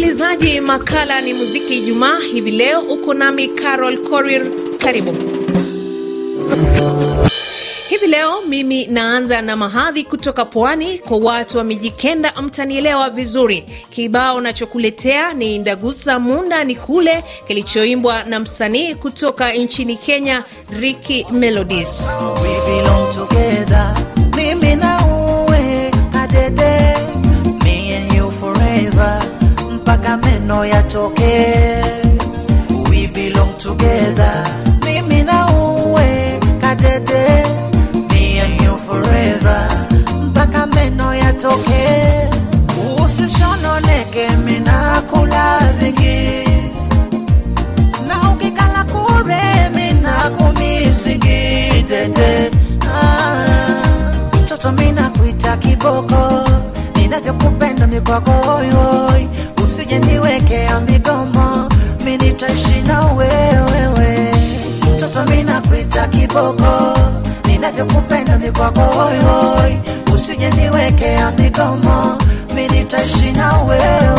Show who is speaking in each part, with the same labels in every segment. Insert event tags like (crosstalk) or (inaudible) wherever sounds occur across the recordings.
Speaker 1: Msikilizaji, makala ni muziki Ijumaa. Hivi leo uko nami Carol Korir, karibu. Hivi leo mimi naanza na mahadhi kutoka pwani. Kwa watu wa Mijikenda mtanielewa vizuri. Kibao nachokuletea ni Ndagusa Munda ni kule, kilichoimbwa na msanii kutoka nchini Kenya, Ricky Melodies.
Speaker 2: We belong together, meno. We belong together, mimi na uwe kadede, me and you forever, mpaka meno yatoke. Usishononeke, mina kula vigi na ukikala kure mina kumisigidede ah, mtoto mina kuita kiboko. Ninavyokupenda mikwako hoihoi minitaishi na wewewe mtoto mina kiboko ninavyokupenda mikwako hoihoi usije niwekea migomo minitaishi na wewewe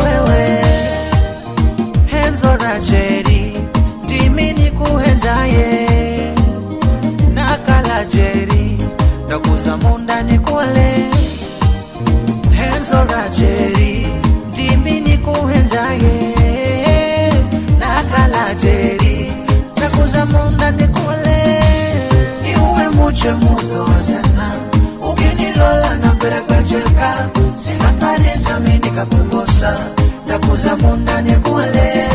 Speaker 2: muzo sana ukinilola na kwerekwecheka sina nikole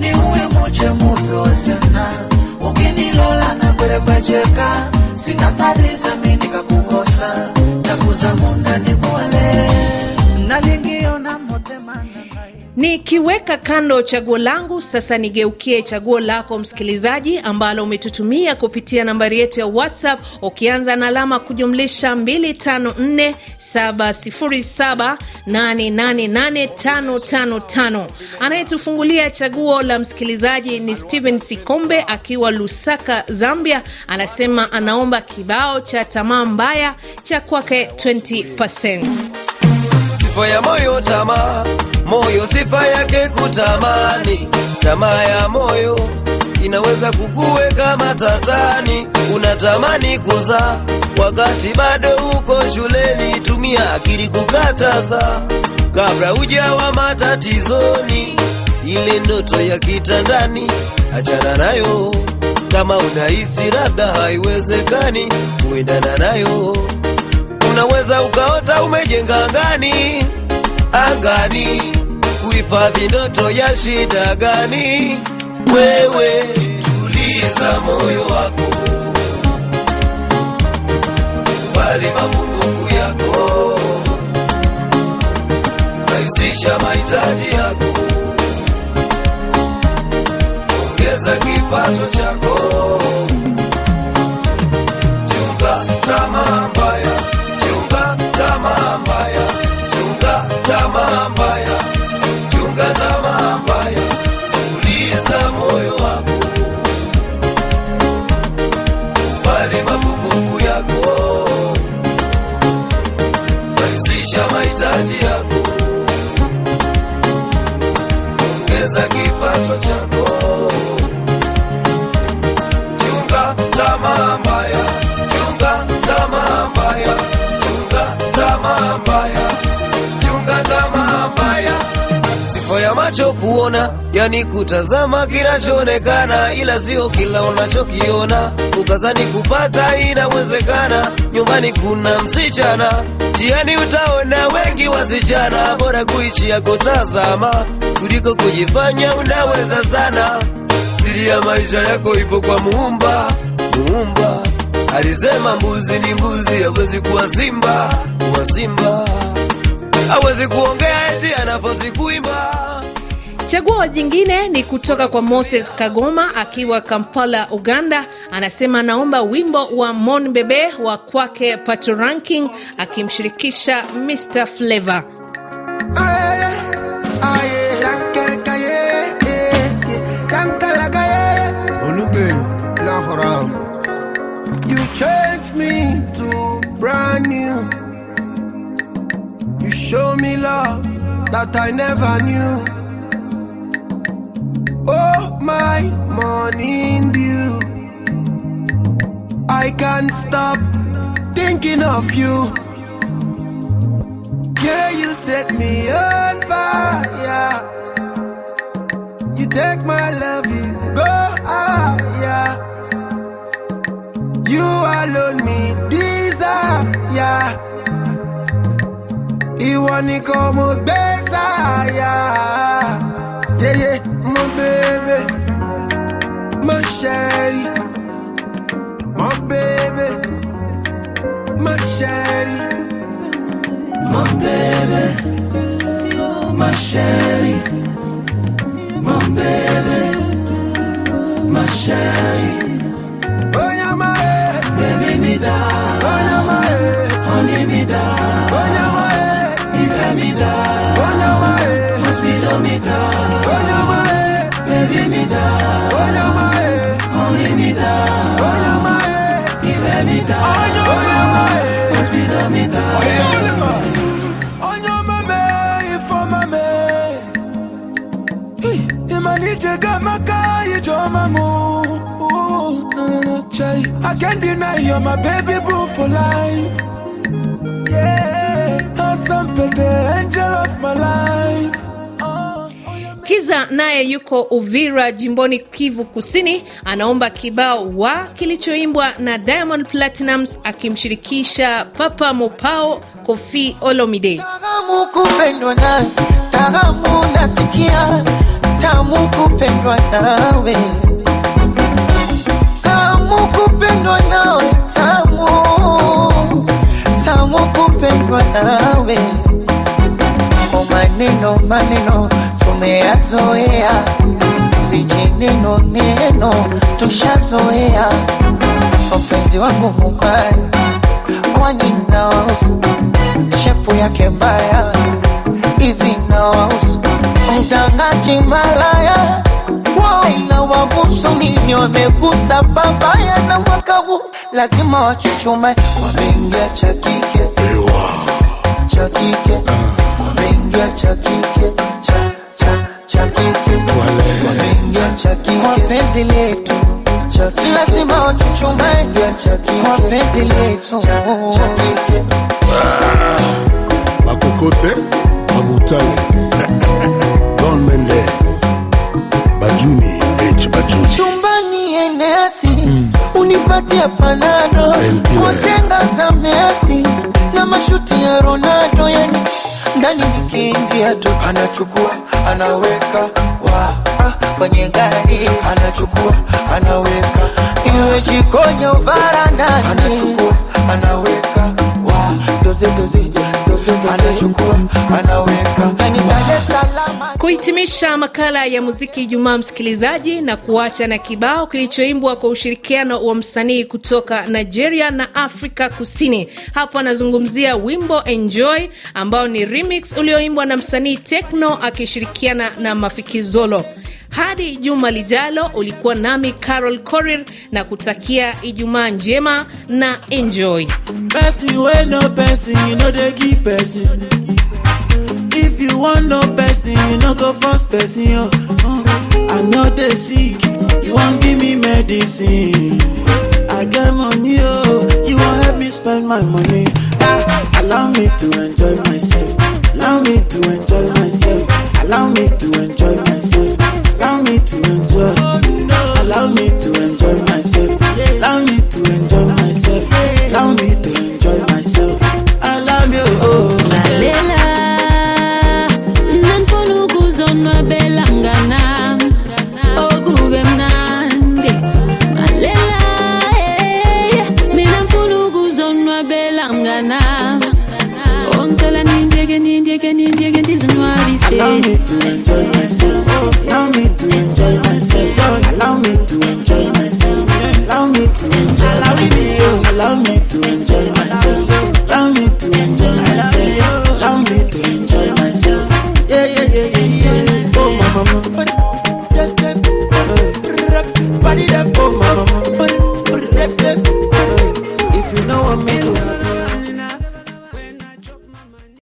Speaker 2: niuwe muche ukinilola na kwerekwecheka sina kanisa minikakukosa nalingiona
Speaker 1: Nikiweka kando chaguo langu, sasa nigeukie chaguo lako msikilizaji, ambalo umetutumia kupitia nambari yetu ya WhatsApp ukianza na alama kujumlisha 254707888555. Anayetufungulia chaguo la msikilizaji ni Steven Sikombe akiwa Lusaka, Zambia. Anasema anaomba kibao cha tamaa mbaya cha kwake 20%.
Speaker 3: sifa ya moyo tamaa moyo sifa yake kutamani. Tamaa ya moyo inaweza kukuweka matatani. Unatamani kuzaa wakati bado uko shuleni tumia akili kukataza. Kabla ujawa matatizoni ile ndoto ya kitandani achana nayo. Kama unahisi labda haiwezekani kuendana nayo. Unaweza ukaota umejenga angani angani kuhifadhi ndoto ya shida gani? Wewe tuliza moyo wako. Bali mapungufu yako. Rahisisha mahitaji yako. Ongeza kipato chako mahitaji yako ongeza kipato chako. Chunga tamaa mbaya. Chunga tamaa mbaya. Chunga tamaa mbaya. Chunga tamaa mbaya. Sifa ya macho kuona yani kutazama kinachoonekana ila sio kila unachokiona. Ukazani kupata inawezekana nyumbani kuna msichana jiani utaona wengi wasichana bora kuichia kutazama kuliko kujifanya unaweza sana siri ya maisha yako ipo kwa muumba muumba. Alisema mbuzi ni mbuzi hawezi kuwa simba kuwa simba. Hawezi kuongea eti anafasi kuimba
Speaker 1: Chaguo jingine ni kutoka kwa Moses Kagoma akiwa Kampala, Uganda. Anasema anaomba wimbo wa Mon Bebe wa kwake Pato Ranking akimshirikisha Mr Flavor.
Speaker 4: That I never knew. My morning dew. I can't stop thinking of you. Yeah, you set me on fire. You take my love, you go higher. You alone me desire. Ìwọ nìkan mo gbé sáyà. Yeah, yeah, baby, my sherry, my baby, my sherry, my baby, my sherry, my baby, my sherry. Oh, yeah, my baby, me da. Oh, yeah, my honey, me da.
Speaker 5: Imanije gamaka na, na, na, chai. I can't deny you're my baby boo for life. Yeah, awesome, but the angel of my life.
Speaker 1: Kiza naye yuko Uvira jimboni Kivu Kusini, anaomba kibao wa kilichoimbwa na Diamond Platinums akimshirikisha Papa Mopao Kofi Olomide.
Speaker 6: Kupendwa nawe, tamu nasikia, tamu kupendwa nawe, tamu kupendwa nawe, tamu, tamu kupendwa nawe. O maneno maneno tumeyazoea, vijineno neno tushazoea, mpenzi wangu mubaya, kwani nawahusu? Shepu yake mbaya hivi nawahusu mtangaji malaya inawahusu nini wamegusa babaya na mwaka huu. Lazima wachuchume wameingia cha kike. Cha kike. Wameingia cha kike. Cha cha cha kike. Wameingia cha kike. Kwa penzi letu. Lazima wachuchume. Kwa penzi letu. cha kike.
Speaker 7: Makokote, Abutale, (laughs)
Speaker 6: unipatie panado.
Speaker 7: NPA.
Speaker 6: za Messi na mashuti ya Ronaldo, yani ndani nikiingia tu. Anachukua anaweka wa kwenye gari. Anachukua anaweka iwe jikoni au varandani. anachukua anaweka wa doze doze
Speaker 1: Kuhitimisha makala ya muziki Ijumaa, msikilizaji, na kuacha na kibao kilichoimbwa kwa ushirikiano wa msanii kutoka Nigeria na Afrika Kusini. Hapo anazungumzia wimbo Enjoy ambao ni remix ulioimbwa na msanii Tekno akishirikiana na Mafikizolo. Hadi juma lijalo, ulikuwa nami Carol Korir na kutakia Ijumaa njema na enjoy.
Speaker 8: Spend my money. Ah, allow me to enjoy myself. Allow me to enjoy myself. Allow me to enjoy